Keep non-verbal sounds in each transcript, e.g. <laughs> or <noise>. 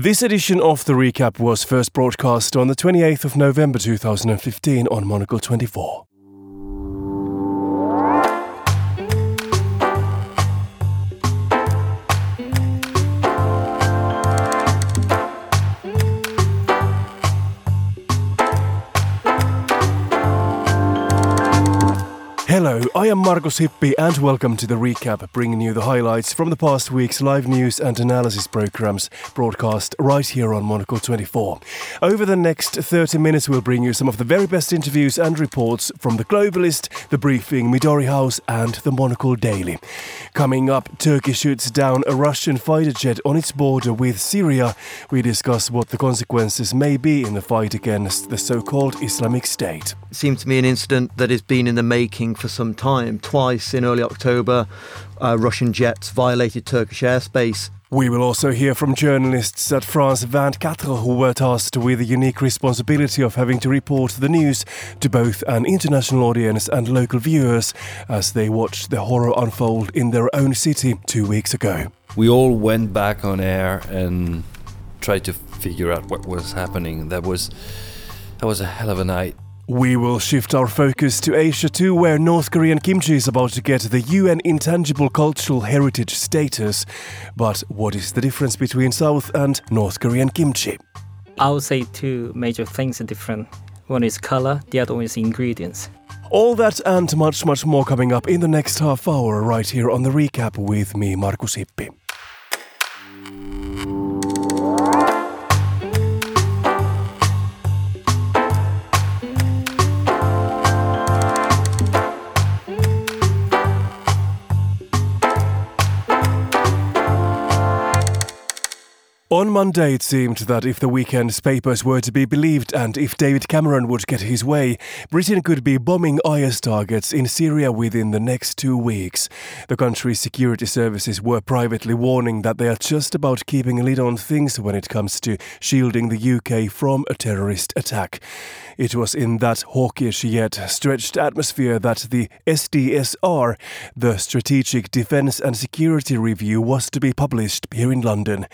This edition of the recap was first broadcast on the 28th of November 2015 on Monocle 24. Markus Hippi and welcome to the recap, bringing you the highlights from the past week's live news and analysis programs broadcast right here on Monocle 24. Over the next 30 minutes, we'll bring you some of the very best interviews and reports from The Globalist, The Briefing, Midori House, and The Monocle Daily. Coming up, Turkey shoots down a Russian fighter jet on its border with Syria. We discuss what the consequences may be in the fight against the so called Islamic State. It seems to me an incident that has been in the making for some time. Twice in early October, uh, Russian jets violated Turkish airspace. We will also hear from journalists at France 24 who were tasked with the unique responsibility of having to report the news to both an international audience and local viewers as they watched the horror unfold in their own city two weeks ago. We all went back on air and tried to figure out what was happening. That was that was a hell of a night. We will shift our focus to Asia too, where North Korean kimchi is about to get the UN Intangible Cultural Heritage status. But what is the difference between South and North Korean kimchi? I would say two major things are different. One is color, the other one is ingredients. All that and much, much more coming up in the next half hour, right here on the recap with me, Markus Hippi. On Monday, it seemed that if the weekend's papers were to be believed and if David Cameron would get his way, Britain could be bombing IS targets in Syria within the next two weeks. The country's security services were privately warning that they are just about keeping a lid on things when it comes to shielding the UK from a terrorist attack. It was in that hawkish yet stretched atmosphere that the SDSR, the Strategic Defence and Security Review, was to be published here in London.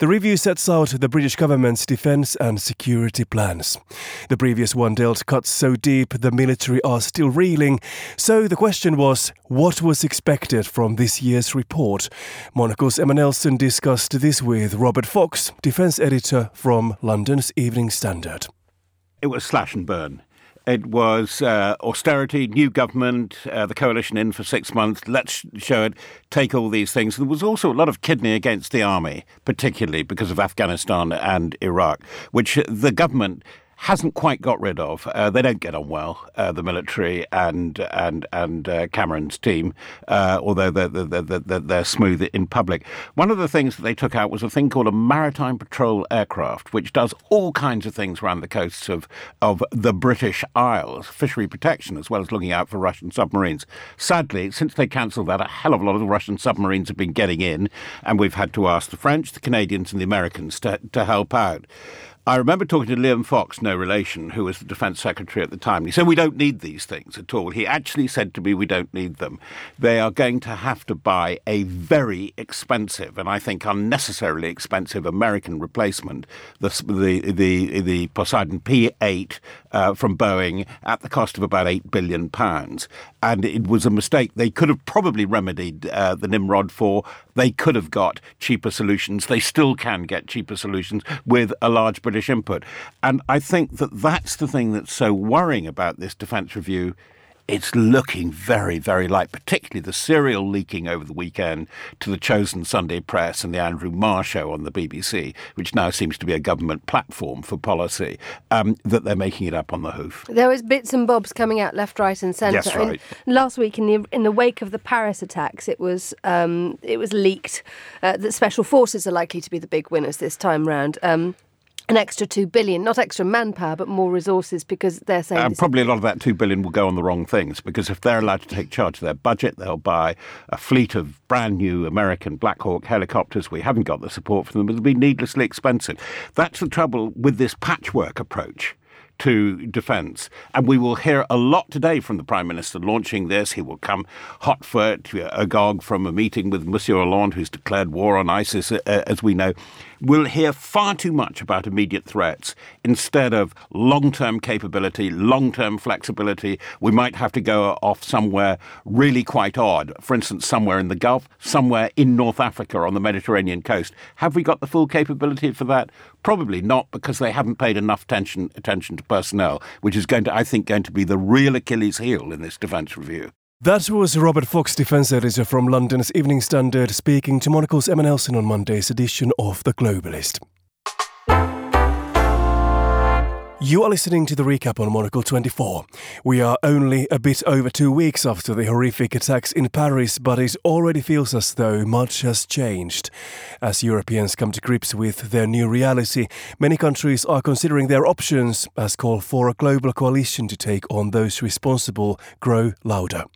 The review sets out the British government's defence and security plans. The previous one dealt cuts so deep the military are still reeling, so the question was what was expected from this year's report? Monocle's Emma Nelson discussed this with Robert Fox, defence editor from London's Evening Standard it was slash and burn. It was uh, austerity, new government, uh, the coalition in for six months. Let's show it, take all these things. There was also a lot of kidney against the army, particularly because of Afghanistan and Iraq, which the government hasn't quite got rid of. Uh, they don't get on well, uh, the military and and and uh, Cameron's team, uh, although they're, they're, they're, they're, smooth in public. One of the things that they took out was a thing called a maritime patrol aircraft, which does all kinds of things around the coasts of of the British Isles, fishery protection as well as looking out for Russian submarines. Sadly, since they cancelled that, a hell of a lot of Russian submarines have been getting in, and we've had to ask the French, the Canadians, and the Americans to to help out. I remember talking to Liam Fox, no relation, who was the Defence Secretary at the time. He said, We don't need these things at all. He actually said to me, We don't need them. They are going to have to buy a very expensive, and I think unnecessarily expensive, American replacement, the, the, the, the Poseidon P8 uh, from Boeing at the cost of about £8 billion. And it was a mistake. They could have probably remedied uh, the Nimrod for. They could have got cheaper solutions. They still can get cheaper solutions with a large British input. And I think that that's the thing that's so worrying about this defence review it's looking very, very like, particularly the serial leaking over the weekend to the chosen Sunday press and the Andrew Marr show on the BBC, which now seems to be a government platform for policy, um, that they're making it up on the hoof. There was bits and bobs coming out left, right, and centre. Yes, right. last week, in the in the wake of the Paris attacks, it was um, it was leaked uh, that special forces are likely to be the big winners this time round. Um, an extra two billion, not extra manpower, but more resources because they're saying. Uh, probably a lot of that two billion will go on the wrong things because if they're allowed to take charge of their budget, they'll buy a fleet of brand new American Black Hawk helicopters. We haven't got the support for them. It'll be needlessly expensive. That's the trouble with this patchwork approach to defence. And we will hear a lot today from the Prime Minister launching this. He will come hot foot, agog from a meeting with Monsieur Hollande, who's declared war on ISIS, uh, as we know. We'll hear far too much about immediate threats instead of long term capability, long term flexibility. We might have to go off somewhere really quite odd, for instance, somewhere in the Gulf, somewhere in North Africa on the Mediterranean coast. Have we got the full capability for that? Probably not, because they haven't paid enough attention, attention to personnel, which is going to, I think, going to be the real Achilles heel in this defence review. That was Robert Fox, defence editor from London's Evening Standard, speaking to Monocle's Emma Nelson on Monday's edition of The Globalist. You are listening to the recap on Monocle 24. We are only a bit over two weeks after the horrific attacks in Paris, but it already feels as though much has changed. As Europeans come to grips with their new reality, many countries are considering their options as call for a global coalition to take on those responsible grow louder.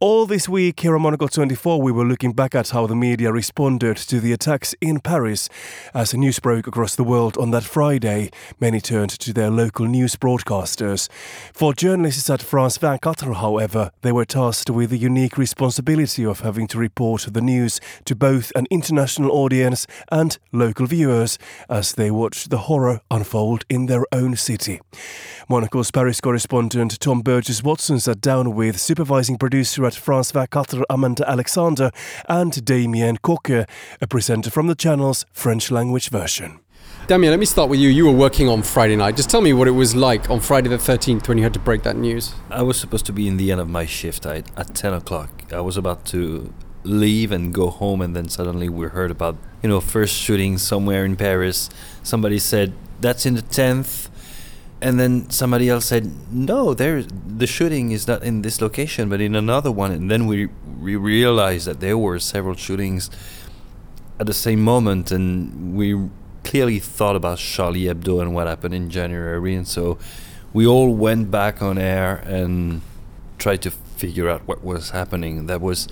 All this week here on Monocle 24, we were looking back at how the media responded to the attacks in Paris. As news broke across the world on that Friday, many turned to their local news broadcasters. For journalists at France 24, however, they were tasked with the unique responsibility of having to report the news to both an international audience and local viewers as they watched the horror unfold in their own city. Monocle's Paris correspondent Tom Burgess Watson sat down with supervising producer at France 24 Amanda Alexander and Damien Coque, a presenter from the channel's French language version. Damien, let me start with you. You were working on Friday night. Just tell me what it was like on Friday the 13th when you had to break that news. I was supposed to be in the end of my shift I, at 10 o'clock. I was about to leave and go home, and then suddenly we heard about, you know, first shooting somewhere in Paris. Somebody said, that's in the 10th. And then somebody else said, no, there, the shooting is not in this location, but in another one. And then we, we realized that there were several shootings at the same moment, and we clearly thought about Charlie Hebdo and what happened in January, and so we all went back on air and tried to figure out what was happening. That was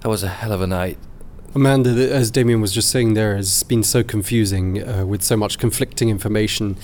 that was a hell of a night. Amanda, as Damien was just saying, there has been so confusing uh, with so much conflicting information.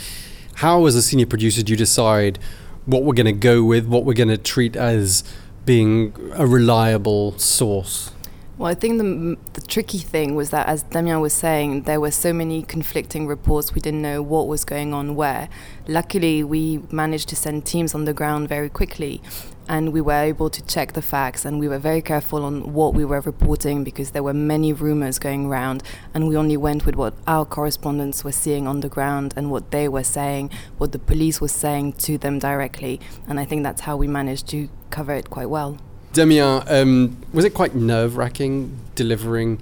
How, as a senior producer, do you decide what we're going to go with, what we're going to treat as being a reliable source? Well, I think the, the tricky thing was that, as Damien was saying, there were so many conflicting reports. We didn't know what was going on where. Luckily, we managed to send teams on the ground very quickly, and we were able to check the facts. And we were very careful on what we were reporting because there were many rumors going around, and we only went with what our correspondents were seeing on the ground and what they were saying, what the police was saying to them directly. And I think that's how we managed to cover it quite well. Damien, um, was it quite nerve wracking delivering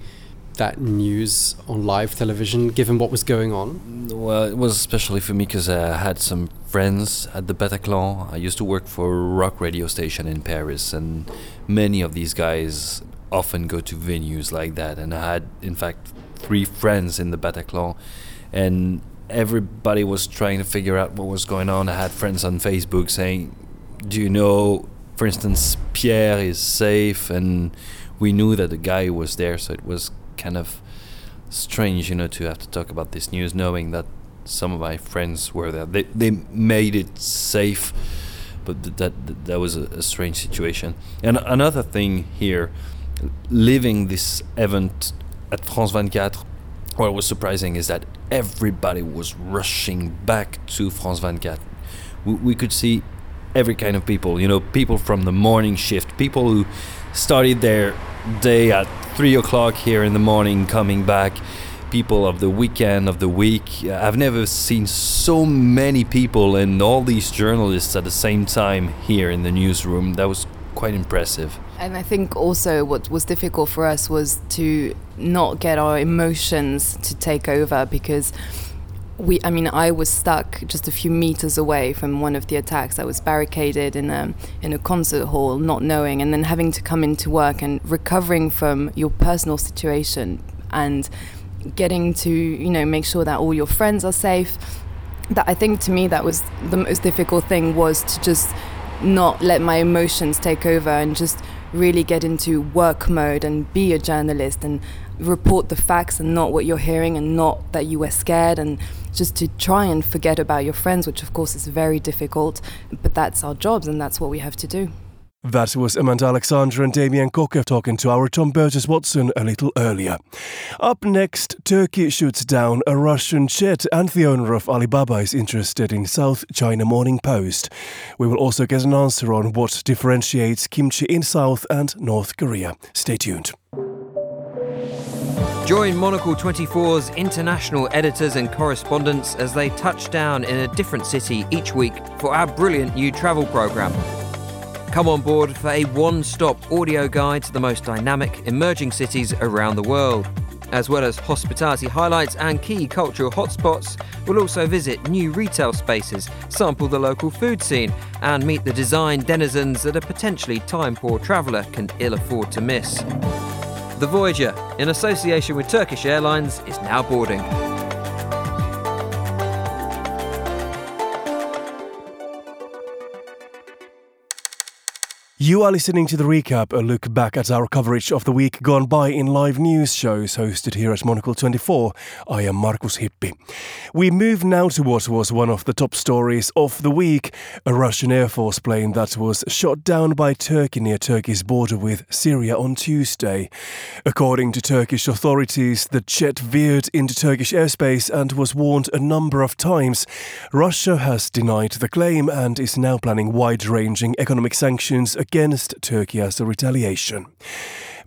that news on live television given what was going on? Well, it was especially for me because I had some friends at the Bataclan. I used to work for a rock radio station in Paris, and many of these guys often go to venues like that. And I had, in fact, three friends in the Bataclan, and everybody was trying to figure out what was going on. I had friends on Facebook saying, Do you know for instance, Pierre is safe, and we knew that the guy was there, so it was kind of strange, you know, to have to talk about this news, knowing that some of my friends were there. They they made it safe, but th- that th- that was a, a strange situation. And another thing here, living this event at France 24, what was surprising is that everybody was rushing back to France 24. We, we could see every kind of people. You know, people from the morning shift, people who started their day at three o'clock here in the morning, coming back. People of the weekend of the week. I've never seen so many people and all these journalists at the same time here in the newsroom. That was quite impressive. And I think also what was difficult for us was to not get our emotions to take over because we i mean i was stuck just a few meters away from one of the attacks. I was barricaded in a in a concert hall not knowing and then having to come into work and recovering from your personal situation and getting to you know make sure that all your friends are safe. That i think to me that was the most difficult thing was to just not let my emotions take over and just really get into work mode and be a journalist and report the facts and not what you're hearing and not that you were scared and just to try and forget about your friends, which of course is very difficult, but that's our jobs and that's what we have to do. That was Amanda Alexander and Damien Cocker talking to our Tom Burgess Watson a little earlier. Up next, Turkey shoots down a Russian jet, and the owner of Alibaba is interested in South China Morning Post. We will also get an answer on what differentiates kimchi in South and North Korea. Stay tuned. Join Monocle 24's international editors and correspondents as they touch down in a different city each week for our brilliant new travel programme. Come on board for a one stop audio guide to the most dynamic emerging cities around the world. As well as hospitality highlights and key cultural hotspots, we'll also visit new retail spaces, sample the local food scene, and meet the design denizens that a potentially time poor traveller can ill afford to miss. The Voyager, in association with Turkish Airlines, is now boarding. You are listening to the recap, a look back at our coverage of the week gone by in live news shows hosted here at Monocle 24. I am Markus Hippi. We move now to what was one of the top stories of the week a Russian Air Force plane that was shot down by Turkey near Turkey's border with Syria on Tuesday. According to Turkish authorities, the jet veered into Turkish airspace and was warned a number of times. Russia has denied the claim and is now planning wide ranging economic sanctions against Turkey as a retaliation.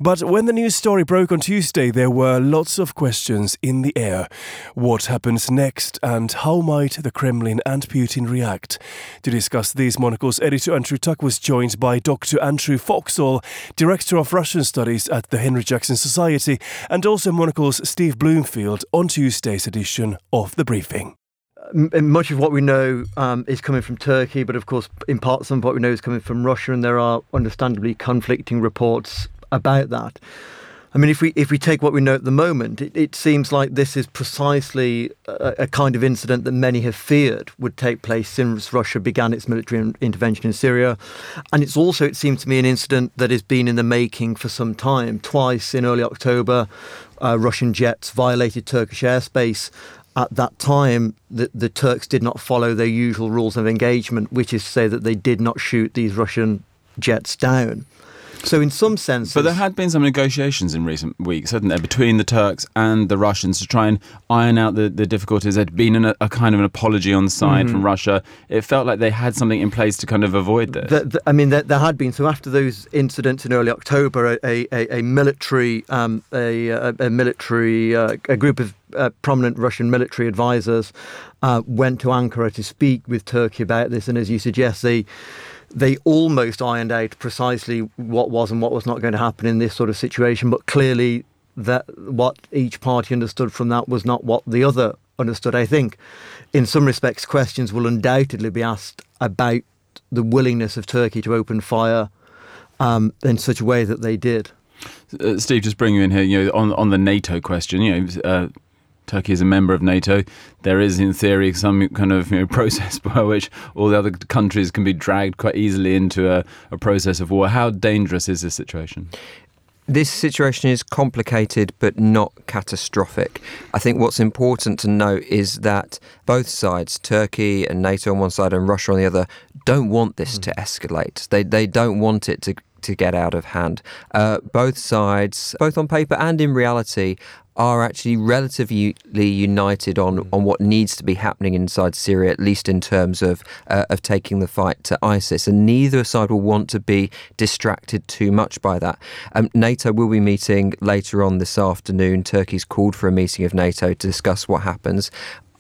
But when the news story broke on Tuesday, there were lots of questions in the air. What happens next, and how might the Kremlin and Putin react? To discuss these monocles, editor Andrew Tuck was joined by Dr. Andrew Foxall, Director of Russian Studies at the Henry Jackson Society, and also monocles Steve Bloomfield on Tuesday's edition of The Briefing much of what we know um, is coming from Turkey, but of course, in part, some of what we know is coming from Russia, and there are understandably conflicting reports about that. I mean, if we if we take what we know at the moment, it, it seems like this is precisely a, a, kind of incident that many have feared would take place since Russia began its military intervention in Syria, and it's also it seems to me an incident that has been in the making for some time. Twice in early October, uh, Russian jets violated Turkish airspace at that time, the, the Turks did not follow their usual rules of engagement, which is to say that they did not shoot these Russian jets down. So, in some sense, but there had been some negotiations in recent weeks, hadn't there, between the Turks and the Russians to try and iron out the, the difficulties. There'd been an, a kind of an apology on the side mm-hmm. from Russia. It felt like they had something in place to kind of avoid this. The, the, I mean, there, there, had been. So, after those incidents in early October, a, a, a military, um, a, a, military, uh, a group of uh, prominent Russian military advisors uh, went to Ankara to speak with Turkey about this, and as you suggest, they they almost ironed out precisely what was and what was not going to happen in this sort of situation, but clearly that what each party understood from that was not what the other understood. I think, in some respects, questions will undoubtedly be asked about the willingness of Turkey to open fire um, in such a way that they did. Uh, Steve, just bring you in here. You know, on on the NATO question, you know. Uh, Turkey is a member of NATO. There is, in theory, some kind of you know, <laughs> process by which all the other countries can be dragged quite easily into a, a process of war. How dangerous is this situation? this situation is complicated but not catastrophic. I think what's important to note is that both sides, Turkey and NATO on one side and Russia on the other, don't want this mm. to escalate. They they don't want it to to get out of hand. Uh, both sides, both on paper and in reality, are actually relatively united on, on what needs to be happening inside Syria, at least in terms of uh, of taking the fight to ISIS. And neither side will want to be distracted too much by that. Um, NATO will be meeting later on this afternoon. Turkey's called for a meeting of NATO to discuss what happens.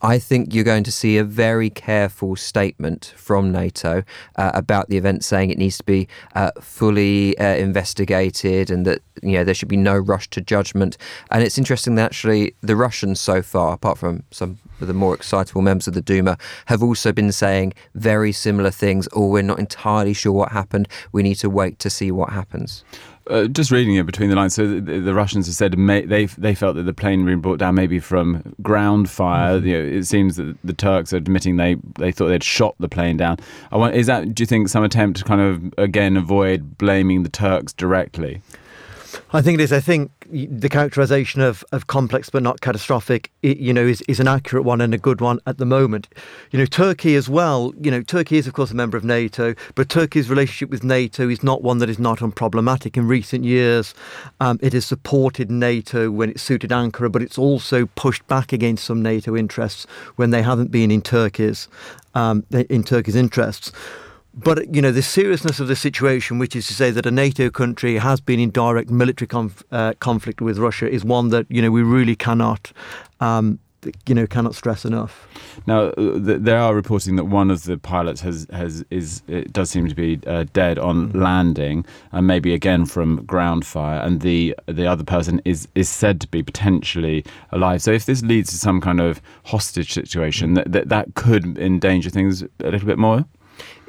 I think you're going to see a very careful statement from NATO uh, about the event, saying it needs to be uh, fully uh, investigated and that you know there should be no rush to judgment. And it's interesting that actually the Russians so far, apart from some of the more excitable members of the Duma, have also been saying very similar things. Or oh, we're not entirely sure what happened. We need to wait to see what happens. Uh, just reading it between the lines, so the, the Russians have said may, they they felt that the plane being brought down maybe from ground fire. Mm-hmm. You know, it seems that the Turks are admitting they, they thought they'd shot the plane down. I want, is that do you think some attempt to kind of again avoid blaming the Turks directly? I think it is. I think the characterization of, of complex but not catastrophic, you know, is, is an accurate one and a good one at the moment. You know, Turkey as well, you know, Turkey is, of course, a member of NATO, but Turkey's relationship with NATO is not one that is not unproblematic. In recent years, um, it has supported NATO when it suited Ankara, but it's also pushed back against some NATO interests when they haven't been in Turkey's, um, in Turkey's interests. But you know the seriousness of the situation, which is to say that a NATO country has been in direct military conf- uh, conflict with Russia, is one that you know we really cannot, um, you know, cannot stress enough. Now, uh, th- they are reporting that one of the pilots has has is it does seem to be uh, dead on mm-hmm. landing, and maybe again from ground fire, and the the other person is is said to be potentially alive. So, if this leads to some kind of hostage situation, that that, that could endanger things a little bit more.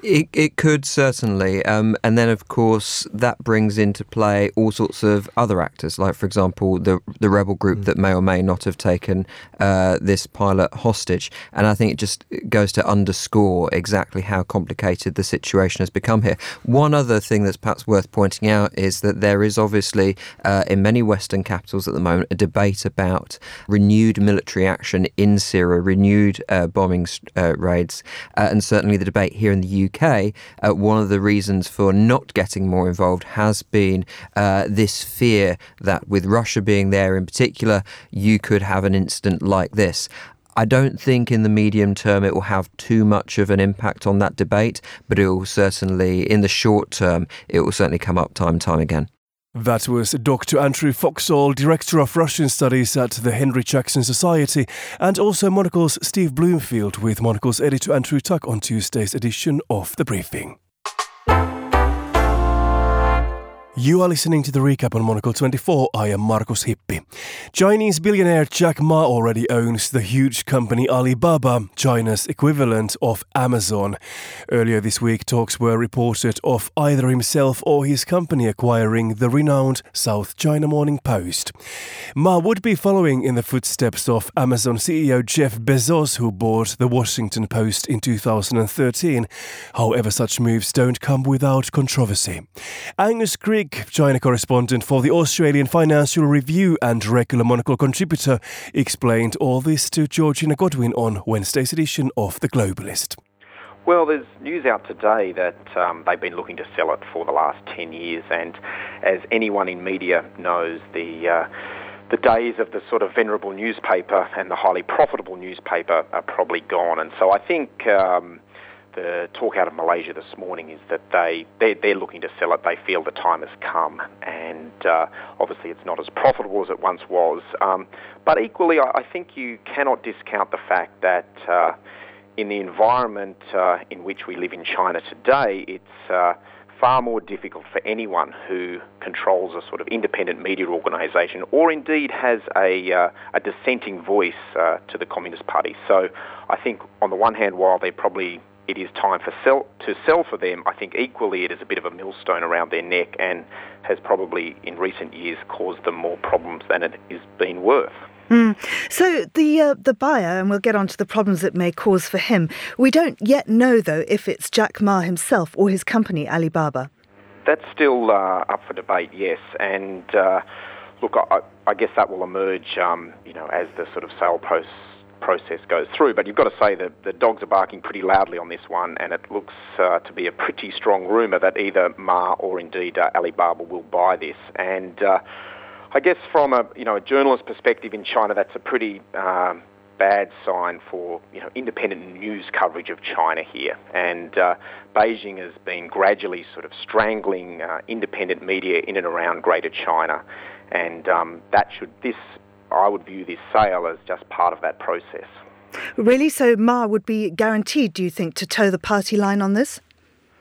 It, it could certainly. Um, and then, of course, that brings into play all sorts of other actors, like, for example, the, the rebel group mm. that may or may not have taken uh, this pilot hostage. And I think it just goes to underscore exactly how complicated the situation has become here. One other thing that's perhaps worth pointing out is that there is obviously, uh, in many Western capitals at the moment, a debate about renewed military action in Syria, renewed uh, bombing uh, raids, uh, and certainly the debate here in the UK UK, uh, one of the reasons for not getting more involved has been uh, this fear that with Russia being there in particular, you could have an incident like this. I don't think in the medium term it will have too much of an impact on that debate, but it will certainly, in the short term, it will certainly come up time and time again. That was Dr. Andrew Foxall, Director of Russian Studies at the Henry Jackson Society, and also Monocle's Steve Bloomfield with Monocle's editor Andrew Tuck on Tuesday's edition of The Briefing. You are listening to the recap on Monocle 24. I am Markus Hippi. Chinese billionaire Jack Ma already owns the huge company Alibaba, China's equivalent of Amazon. Earlier this week, talks were reported of either himself or his company acquiring the renowned South China Morning Post. Ma would be following in the footsteps of Amazon CEO Jeff Bezos, who bought the Washington Post in 2013. However, such moves don't come without controversy. Angus Grigg China correspondent for the Australian Financial Review and regular Monocle contributor, explained all this to Georgina Godwin on Wednesday's edition of The Globalist. Well, there's news out today that um, they've been looking to sell it for the last 10 years, and as anyone in media knows, the uh, the days of the sort of venerable newspaper and the highly profitable newspaper are probably gone. And so I think um, the talk out of Malaysia this morning is that they they're, they're looking to sell it. They feel the time has come, and uh, obviously it's not as profitable as it once was. Um, but equally, I, I, think you cannot discount the fact that uh, in the environment uh, in which we live in China today, it's uh, far more difficult for anyone who controls a sort of independent media organisation or indeed has a, uh, a dissenting voice uh, to the Communist Party. So I think on the one hand, while they're probably it is time for sell, to sell for them, I think equally it is a bit of a millstone around their neck and has probably in recent years caused them more problems than it has been worth. Mm. So the uh, the buyer, and we'll get on to the problems it may cause for him. We don't yet know though if it's Jack Ma himself or his company Alibaba. That's still uh, up for debate, yes. And uh, look, I, I, guess that will emerge, um, you know, as the sort of sale process process goes through. But you've got to say that the dogs are barking pretty loudly on this one, and it looks uh, to be a pretty strong rumour that either Ma or indeed uh, Alibaba will buy this. And uh, I guess from a you know a journalist perspective in China, that's a pretty um, bad sign for you know independent news coverage of China here. And uh, Beijing has been gradually sort of strangling uh, independent media in and around Greater China, and um, that should this I would view this sale as just part of that process. Really? So Ma would be guaranteed, do you think, to toe the party line on this?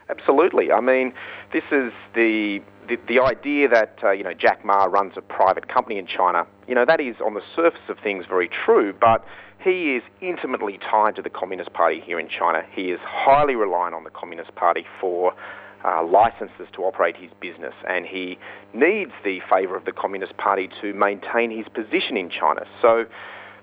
Absolutely. I mean, this is the the, the idea that uh, you know Jack Ma runs a private company in China. You know that is on the surface of things very true, but he is intimately tied to the Communist Party here in China. He is highly reliant on the Communist Party for uh, licenses to operate his business, and he needs the favour of the Communist Party to maintain his position in China. So,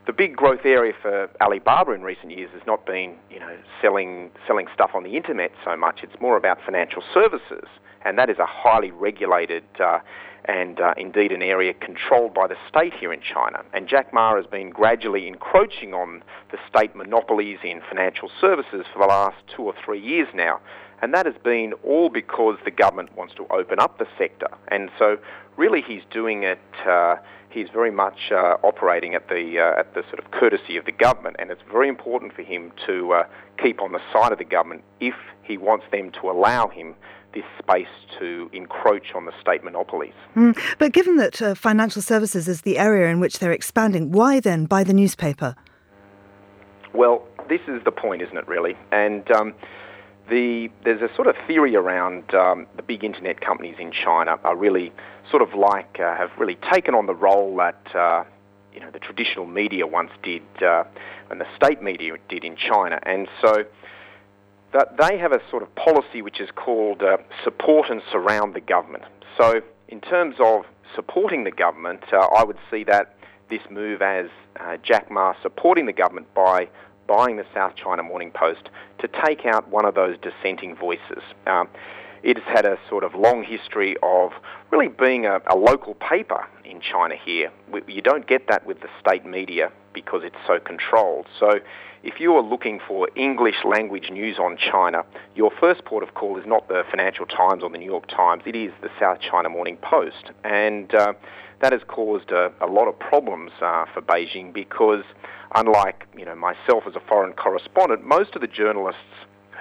the big growth area for Alibaba in recent years has not been, you know, selling selling stuff on the internet so much. It's more about financial services, and that is a highly regulated uh, and uh, indeed an area controlled by the state here in China. And Jack Ma has been gradually encroaching on the state monopolies in financial services for the last two or three years now. And that has been all because the government wants to open up the sector. And so, really, he's doing it. Uh, he's very much uh, operating at the uh, at the sort of courtesy of the government, and it's very important for him to uh, keep on the side of the government if he wants them to allow him this space to encroach on the state monopolies. Mm. But given that uh, financial services is the area in which they're expanding, why then buy the newspaper? Well, this is the point, isn't it, really? And um, the, there's a sort of theory around um, the big internet companies in China are really sort of like, uh, have really taken on the role that. Uh, you know, the traditional media once did, uh, and the state media did in China. And so that they have a sort of policy which is called uh, support and surround the government. So, in terms of supporting the government, uh, I would see that this move as uh, Jack Ma supporting the government by buying the South China Morning Post to take out one of those dissenting voices. Um, it has had a sort of long history of really being a, a local paper in China here. You don't get that with the state media because it's so controlled. So if you are looking for English language news on China, your first port of call is not the Financial Times or the New York Times, it is the South China Morning Post. And uh, that has caused a, a lot of problems uh, for Beijing because, unlike you know myself as a foreign correspondent, most of the journalists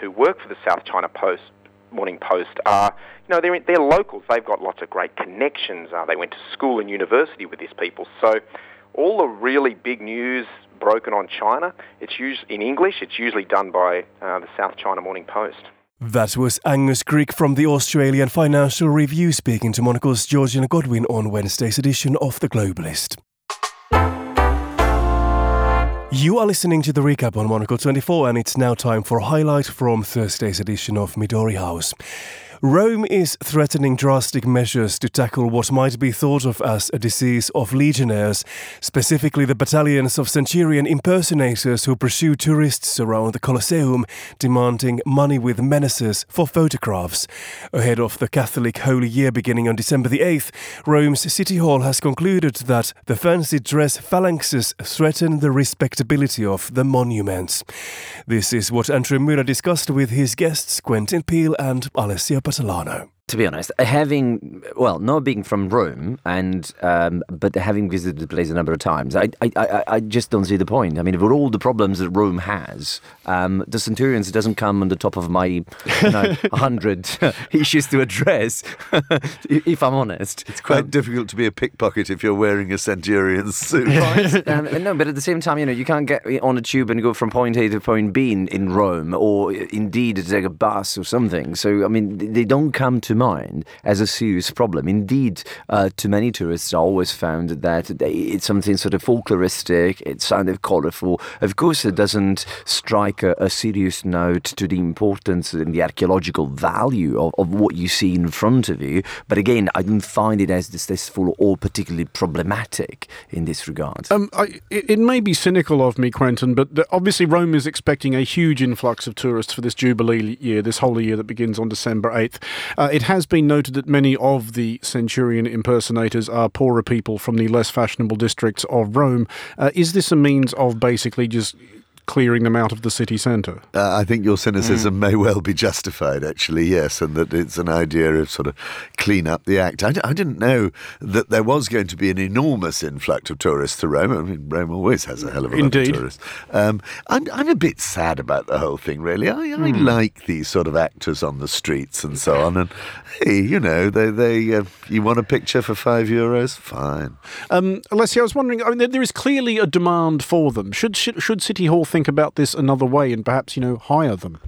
who work for the South China Post Morning Post are, you know, they're, they're locals. They've got lots of great connections. Uh, they went to school and university with these people. So all the really big news broken on China, it's usually in English. It's usually done by uh, the South China Morning Post. That was Angus Grigg from the Australian Financial Review speaking to Monocle's Georgina Godwin on Wednesday's edition of The Globalist. You are listening to the recap on Monocle 24, and it's now time for a highlight from Thursday's edition of Midori House. Rome is threatening drastic measures to tackle what might be thought of as a disease of legionnaires, specifically the battalions of centurion impersonators who pursue tourists around the Colosseum, demanding money with menaces for photographs. Ahead of the Catholic Holy Year beginning on December the 8th, Rome's City Hall has concluded that the fancy dress phalanxes threaten the respectability of the monuments. This is what Andrew Muller discussed with his guests Quentin Peel and Alessio Patalano to be honest, having well, not being from Rome and um, but having visited the place a number of times, I, I, I, I, just don't see the point. I mean, for all the problems that Rome has, um, the Centurions doesn't come on the top of my you know, <laughs> hundred <laughs> issues to address. <laughs> if I'm honest, it's quite um, difficult to be a pickpocket if you're wearing a Centurion suit. Right? um, no, but at the same time, you know, you can't get on a tube and go from point A to point B in, in Rome, or indeed take a bus or something. So, I mean, they don't come to mind as a serious problem. Indeed, uh, to many tourists, I always found that it's something sort of folkloristic, it sounded colourful. Of course, it doesn't strike a, a, serious note to the importance and the archaeological value of, of what you see in front of you. But again, I don't find it as distasteful or particularly problematic in this regard. Um, I, it may be cynical of me, Quentin, but the, obviously Rome is expecting a huge influx of tourists for this Jubilee year, this holy year that begins on December 8th. Uh, it has been noted that many of the Centurion impersonators are poorer people from the less fashionable districts of Rome. Uh, is this a means of basically just clearing them out of the city centre. Uh, I think your cynicism mm. may well be justified, actually, yes, and that it's an idea of sort of clean up the act. I d- I didn't know that there was going to be an enormous influx of tourists to Rome. I mean, Rome always has a hell of a Indeed. lot of tourists. Um, I'm, I'm a bit sad about the whole thing, really. I, I mm. like these sort of actors on the streets and so on, and hey, you know, they, they uh, you want a picture for five euros? Fine. Um, Alessio, I was wondering, I mean, there, there is clearly a demand for them. Should, should, should City Hall think about this another way and perhaps, you know, hire them?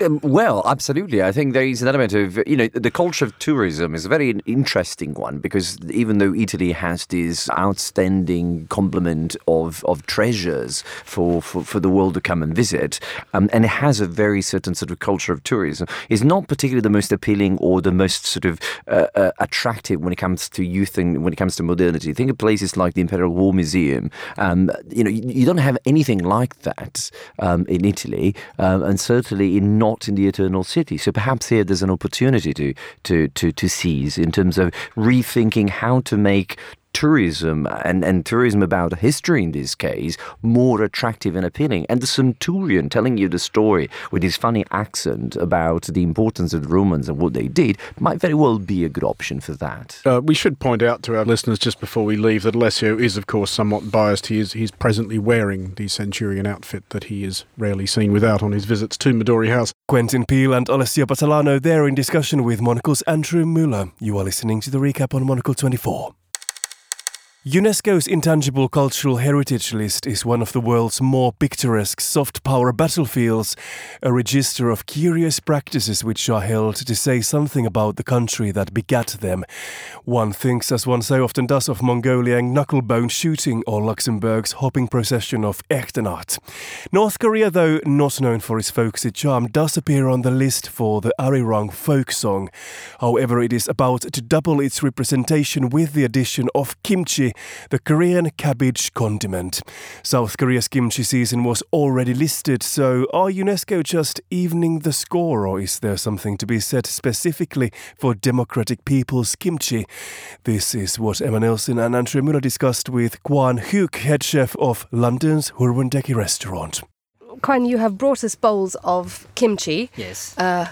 Um, well, absolutely. I think there is an element of, you know, the culture of tourism is a very interesting one because even though Italy has this outstanding complement of, of treasures for, for, for the world to come and visit, um, and it has a very certain sort of culture of tourism, is not particularly the most appealing or the most sort of uh, uh, attractive when it comes to youth and when it comes to modernity. Think of places like the Imperial War Museum. Um, you know, you, you, don't have anything like that um, in Italy, um, and certainly in, not in the Eternal City. So perhaps here there's an opportunity to to to, to seize in terms of rethinking how to make tourism and, and tourism about history in this case more attractive and appealing. And the centurion telling you the story with his funny accent about the importance of the Romans and what they did might very well be a good option for that. Uh, we should point out to our listeners just before we leave that Alessio is, of course, somewhat biased. He is he's presently wearing the centurion outfit that he is rarely seen without on his visits to Midori House. Quentin Peel and Alessio Patalano there in discussion with Monocle's Andrew Muller. You are listening to the recap on Monocle 24. UNESCO's Intangible Cultural Heritage List is one of the world's more picturesque soft power battlefields, a register of curious practices which are held to say something about the country that begat them. One thinks, as one so often does, of Mongolian knucklebone shooting or Luxembourg's hopping procession of Echternach. North Korea, though not known for its folksy charm, does appear on the list for the Arirang folk song. However, it is about to double its representation with the addition of kimchi the Korean cabbage condiment. South Korea's kimchi season was already listed, so are UNESCO just evening the score, or is there something to be said specifically for democratic people's kimchi? This is what Emma Nelson and Andrew Muller discussed with Kwan Hook, head chef of London's Hurwundeki restaurant. Kwan, you have brought us bowls of kimchi. Yes. Uh,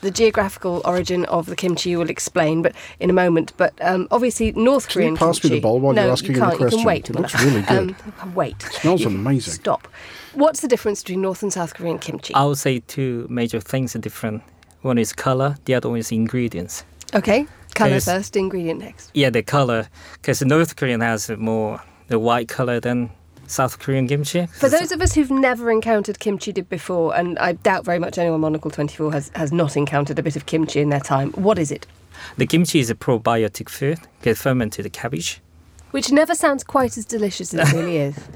the geographical origin of the kimchi you will explain, but in a moment. But um, obviously, North Can Korean you pass kimchi. me the bowl while no, you're asking you can't. the question? You can wait. It looks really good. Um, wait. It smells You- amazing. Stop. What's the difference between North and South Korean kimchi? I would say two major things are different. One is color, the other one is ingredients. Okay, color first, ingredient next. Yeah, the color, because North Korean has more the white color than South Korean kimchi. For those of us who've never encountered kimchi dip before, and I doubt very much anyone on Monocle 24 has, has not encountered a bit of kimchi in their time, what is it? The kimchi is a probiotic food, get fermented cabbage. Which never sounds quite as delicious as it really is. <laughs>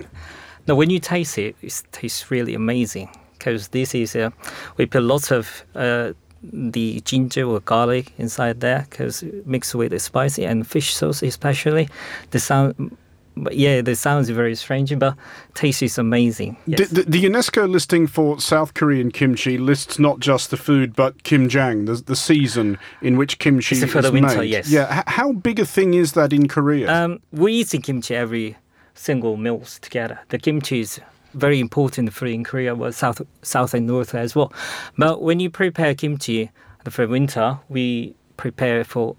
Now, when you taste it, it tastes really amazing because this is uh, we put lots of uh, the ginger or garlic inside there because mixed with the spicy and fish sauce especially. The sound, but yeah, the sounds is very strange, but taste is amazing. Yes. The, the, the UNESCO listing for South Korean kimchi lists not just the food, but kimjang, the, the season in which kimchi It's is for the winter, made. yes. Yeah. How big a thing is that in Korea? Um, we eat kimchi every single meals together. The kimchi is very important food in Korea, but south, south and north as well. But when you prepare kimchi for winter, we prepare for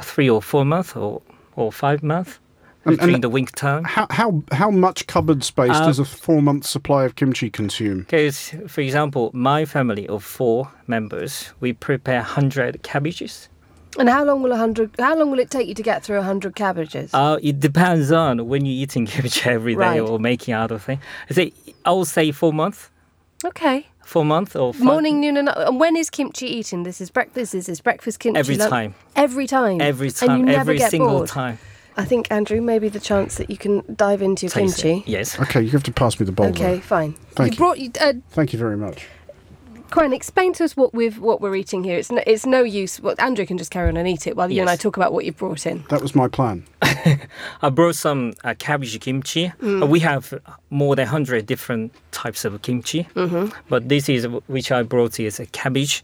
three or four months or, or five months between and the winter time. how, how how much cupboard space Uh, does a four month supply of kimchi consume? Because, for example, my family of four members, we prepare 100 cabbages. And how long will a hundred? How long will it take you to get through a hundred cabbages? Uh, it depends on when you're eating <laughs> kimchi every day Right. or making other thing. I say, I would say four months. okay. Four months or five, Morning, noon, and night. And when is kimchi eaten? This is breakfast. This is breakfast kimchi. Every lunch- time. Every time. Every And time, you never every get single bored. time. I think Andrew, maybe the chance that you can dive into your Taste it. kimchi. Yes. Okay, you have to pass me the bowl. Okay, though. fine. Thank you you. brought you. Uh, Thank you very much. Quinn, explain to us what we've what we're eating here. It's no, it's no use. Well, Andrew can just carry on and eat it while you and I talk about what you've brought in. That was my plan. <laughs> I brought some uh, cabbage kimchi. Mm. Uh, we have more than 100 different types of kimchi. Mhm. But this is which I brought is a cabbage.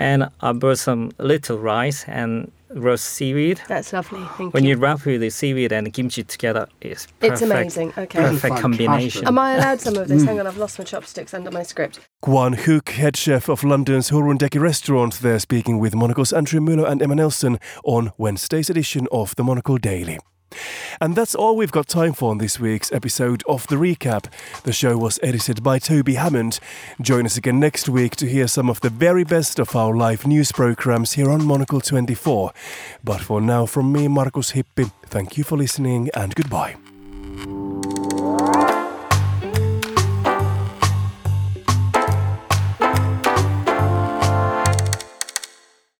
And I brought some little rice and roast seaweed. That's lovely. Thank you. When you. you wrap with the seaweed and the kimchi together, it's perfect. It's amazing. Okay. Perfect combination. Am I allowed some of this? Mm. Hang on, I've lost my chopsticks under my script. Guan Hook, head chef of London's Hurwundeki restaurant, there speaking with Monocle's Andrew Muller and Emma Nelson on Wednesday's edition of the Monocle Daily. And that's all we've got time for on this week's episode of The Recap. The show was edited by Toby Hammond. Join us again next week to hear some of the very best of our live news programs here on Monocle 24. But for now, from me, Markus Hippi, thank you for listening and goodbye.